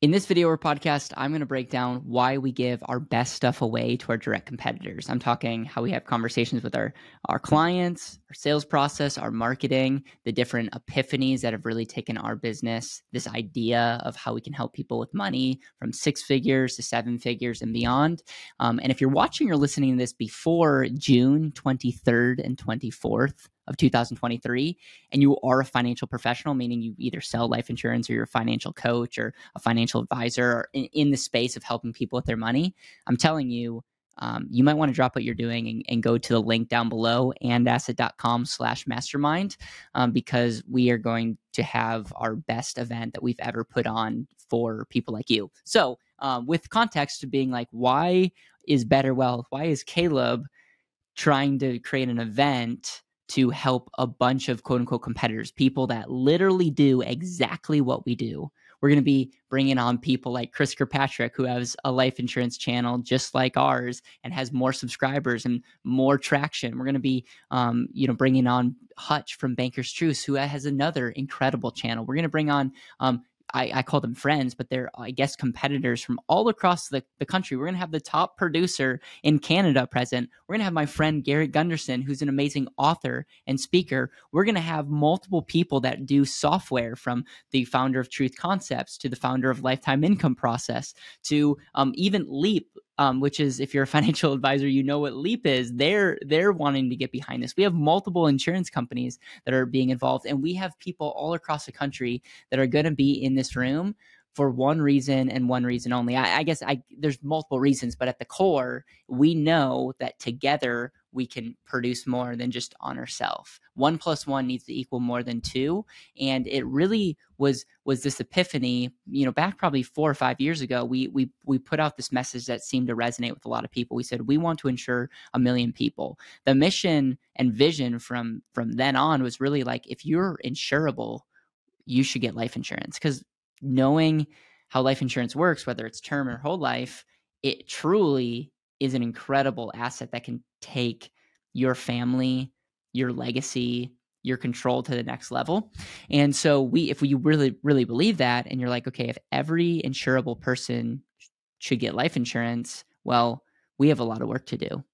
In this video or podcast, I'm going to break down why we give our best stuff away to our direct competitors. I'm talking how we have conversations with our, our clients, our sales process, our marketing, the different epiphanies that have really taken our business, this idea of how we can help people with money from six figures to seven figures and beyond. Um, and if you're watching or listening to this before June 23rd and 24th, of 2023 and you are a financial professional meaning you either sell life insurance or you're a financial coach or a financial advisor in, in the space of helping people with their money i'm telling you um, you might want to drop what you're doing and, and, go to the link down below andasset.com slash mastermind um, because we are going to have our best event that we've ever put on for people like you. So um, with context to being like why is better wealth why is caleb trying to create an event to help a bunch of quote unquote competitors, people that literally do exactly what we do. We're going to be bringing on people like Chris Kirkpatrick, who has a life insurance channel just like ours and has more subscribers and more traction. We're going to be, um, you know, bringing on Hutch from Bankers Truth, who has another incredible channel. We're going to bring on um, I, I, call them friends, but they're, I guess, competitors from all across the, the country. We're going to have the top producer in Canada present. We're going to have my friend Garrett Gunderson, who's an amazing author and speaker. We're going to have multiple people that do software from the founder of Truth Concepts to the founder of Lifetime Income Process to um, even Leap, um, which is if you're a financial advisor, you know what Leap is. They're they're wanting to get behind this. We have multiple insurance companies that are being involved, and we have people all across the country that are going to be in this room for one reason and one reason only. I, I guess I there's multiple reasons, but at the core, we know that together we can produce more than just on ourselves. One plus one needs to equal more than two, and it really was was this epiphany. You know, back probably four or five years ago, we we we put out this message that seemed to resonate with a lot of people. We said we want to insure a million people. The mission and vision from from then on was really like if you're insurable, you should get life insurance because knowing how life insurance works, whether it's term or whole life, it truly is an incredible asset that can take your family, your legacy, your control to the next level. And so we if we really really believe that and you're like okay, if every insurable person should get life insurance, well, we have a lot of work to do.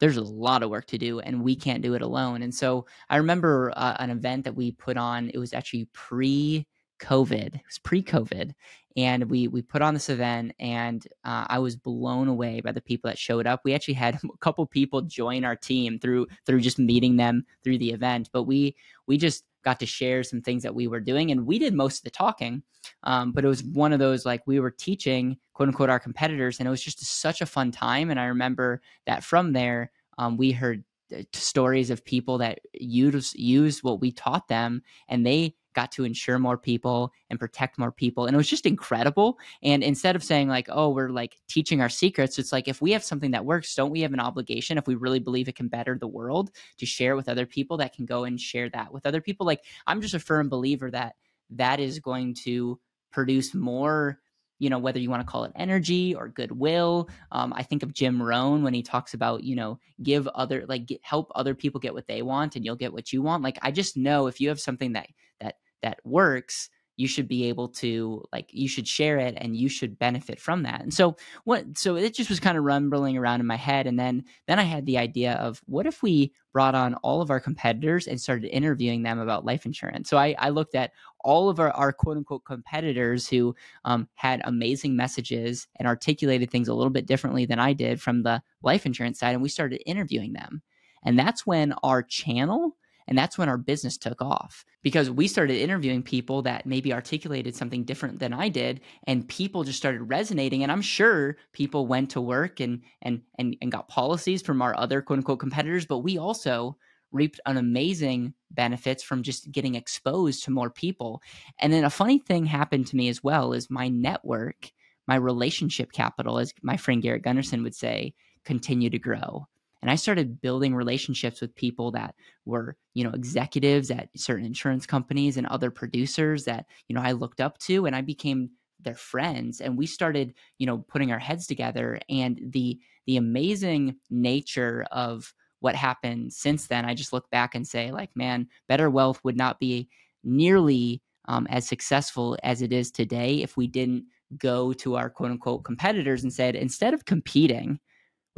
There's a lot of work to do and we can't do it alone. And so I remember uh, an event that we put on, it was actually pre COVID. It was pre-COVID, and we we put on this event, and uh, I was blown away by the people that showed up. We actually had a couple people join our team through through just meeting them through the event, but we we just got to share some things that we were doing, and we did most of the talking. Um, but it was one of those like we were teaching quote unquote our competitors, and it was just such a fun time. And I remember that from there, um, we heard uh, stories of people that used used what we taught them, and they got to insure more people and protect more people. And it was just incredible. And instead of saying, like, oh, we're like teaching our secrets, it's like if we have something that works, don't we have an obligation, if we really believe it can better the world, to share with other people that can go and share that with other people? Like, I'm just a firm believer that that is going to produce more you know whether you want to call it energy or goodwill um, i think of jim rohn when he talks about you know give other like get, help other people get what they want and you'll get what you want like i just know if you have something that that that works you should be able to like you should share it and you should benefit from that. And so what so it just was kind of rumbling around in my head and then then i had the idea of what if we brought on all of our competitors and started interviewing them about life insurance? So i, I looked at all of our, our quote unquote competitors who um, had amazing messages and articulated things a little bit differently than i did from the life insurance side and we started interviewing them. And that's when our channel and that's when our business took off because we started interviewing people that maybe articulated something different than I did and people just started resonating and I'm sure people went to work and and and, and got policies from our other quote unquote competitors but we also reaped an amazing benefits from just getting exposed to more people. And then a funny thing happened to me as well is my network, my relationship capital, as my friend Garrett Gunderson would say, continue to grow and i started building relationships with people that were you know executives at certain insurance companies and other producers that you know i looked up to and i became their friends and we started you know putting our heads together and the the amazing nature of what happened since then i just look back and say like man better wealth would not be nearly um, as successful as it is today if we didn't go to our quote unquote competitors and said, instead of competing,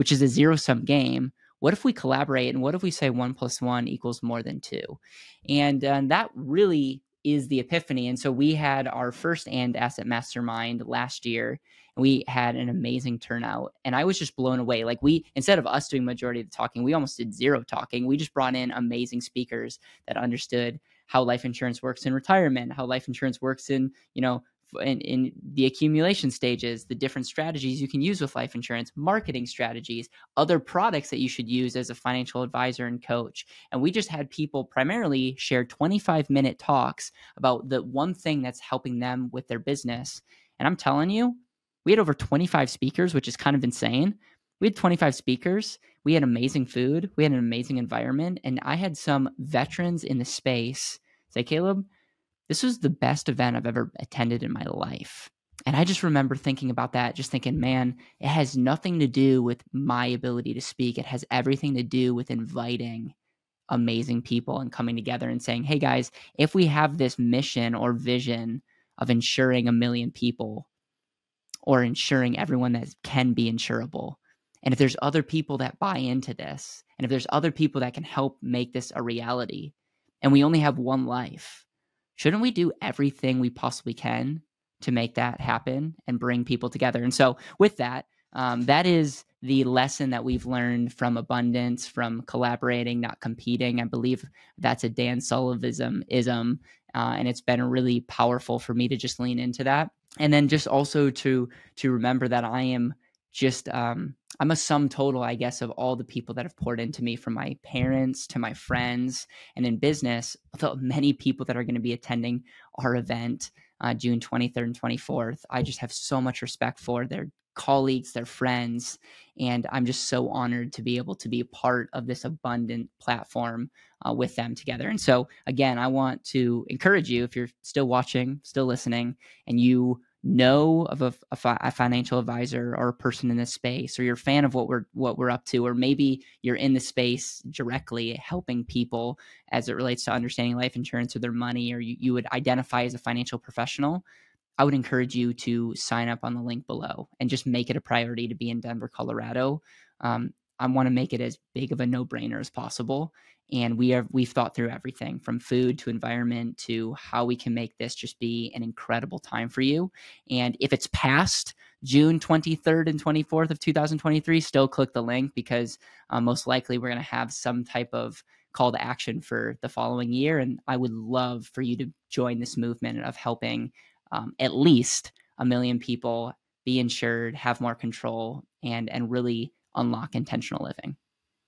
which is a zero sum game, what if we collaborate and what if we say one plus one equals more than two? And uh, that really is the epiphany. And so we had our first and asset mastermind last year and we had an amazing turnout and I was just blown away. Like we instead of us doing majority of the talking, we almost did zero talking. We just brought in amazing speakers that understood how life insurance works in retirement, how life insurance works in, you know, in, in the accumulation stages, the different strategies you can use with life insurance, marketing strategies, other products that you should use as a financial advisor and coach. And we just had people primarily share 25 minute talks about the one thing that's helping them with their business. And I'm telling you, we had over 25 speakers, which is kind of insane. We had 25 speakers. We had amazing food. We had an amazing environment. And I had some veterans in the space say, Caleb, this was the best event I've ever attended in my life. And I just remember thinking about that, just thinking, man, it has nothing to do with my ability to speak. It has everything to do with inviting amazing people and coming together and saying, hey guys, if we have this mission or vision of insuring a million people or insuring everyone that can be insurable, and if there's other people that buy into this, and if there's other people that can help make this a reality, and we only have one life, shouldn't we do everything we possibly can to make that happen and bring people together? And so, with that, um, that is the lesson that we've learned from abundance, from collaborating, not competing. I believe that's a Dan Sullivanism, ism, uh, and it's been really powerful for me to just lean into that, and then just also to to remember that I am just um, I'm a sum total, I guess, of all the people that have poured into me, from my parents to my friends, and in business, the many people that are going to be attending our event uh, June 23rd and 24th. I just have so much respect for their colleagues, their friends, and I'm just so honored to be able to be a part of this abundant platform uh, with them together. And so, again, I want to encourage you if you're still watching, still listening, and you know of a, a, fi- a, financial advisor or a person in this space or you're a fan of what we're what we're up to or maybe you're in the space directly helping people as it relates to understanding life insurance or their money or you, you would identify as a financial professional i would encourage you to sign up on the link below and just make it a priority to be in denver colorado. Um, I want to make it as big of a no-brainer as possible. And we have we've thought through everything from food to environment to how we can make this just be an incredible time for you. And if it's past June 23rd and 24th of 2023, still click the link because uh, most likely we're going to have some type of call to action for the following year. And I would love for you to join this movement of helping um, at least a million people be insured, have more control, and and really unlock intentional living.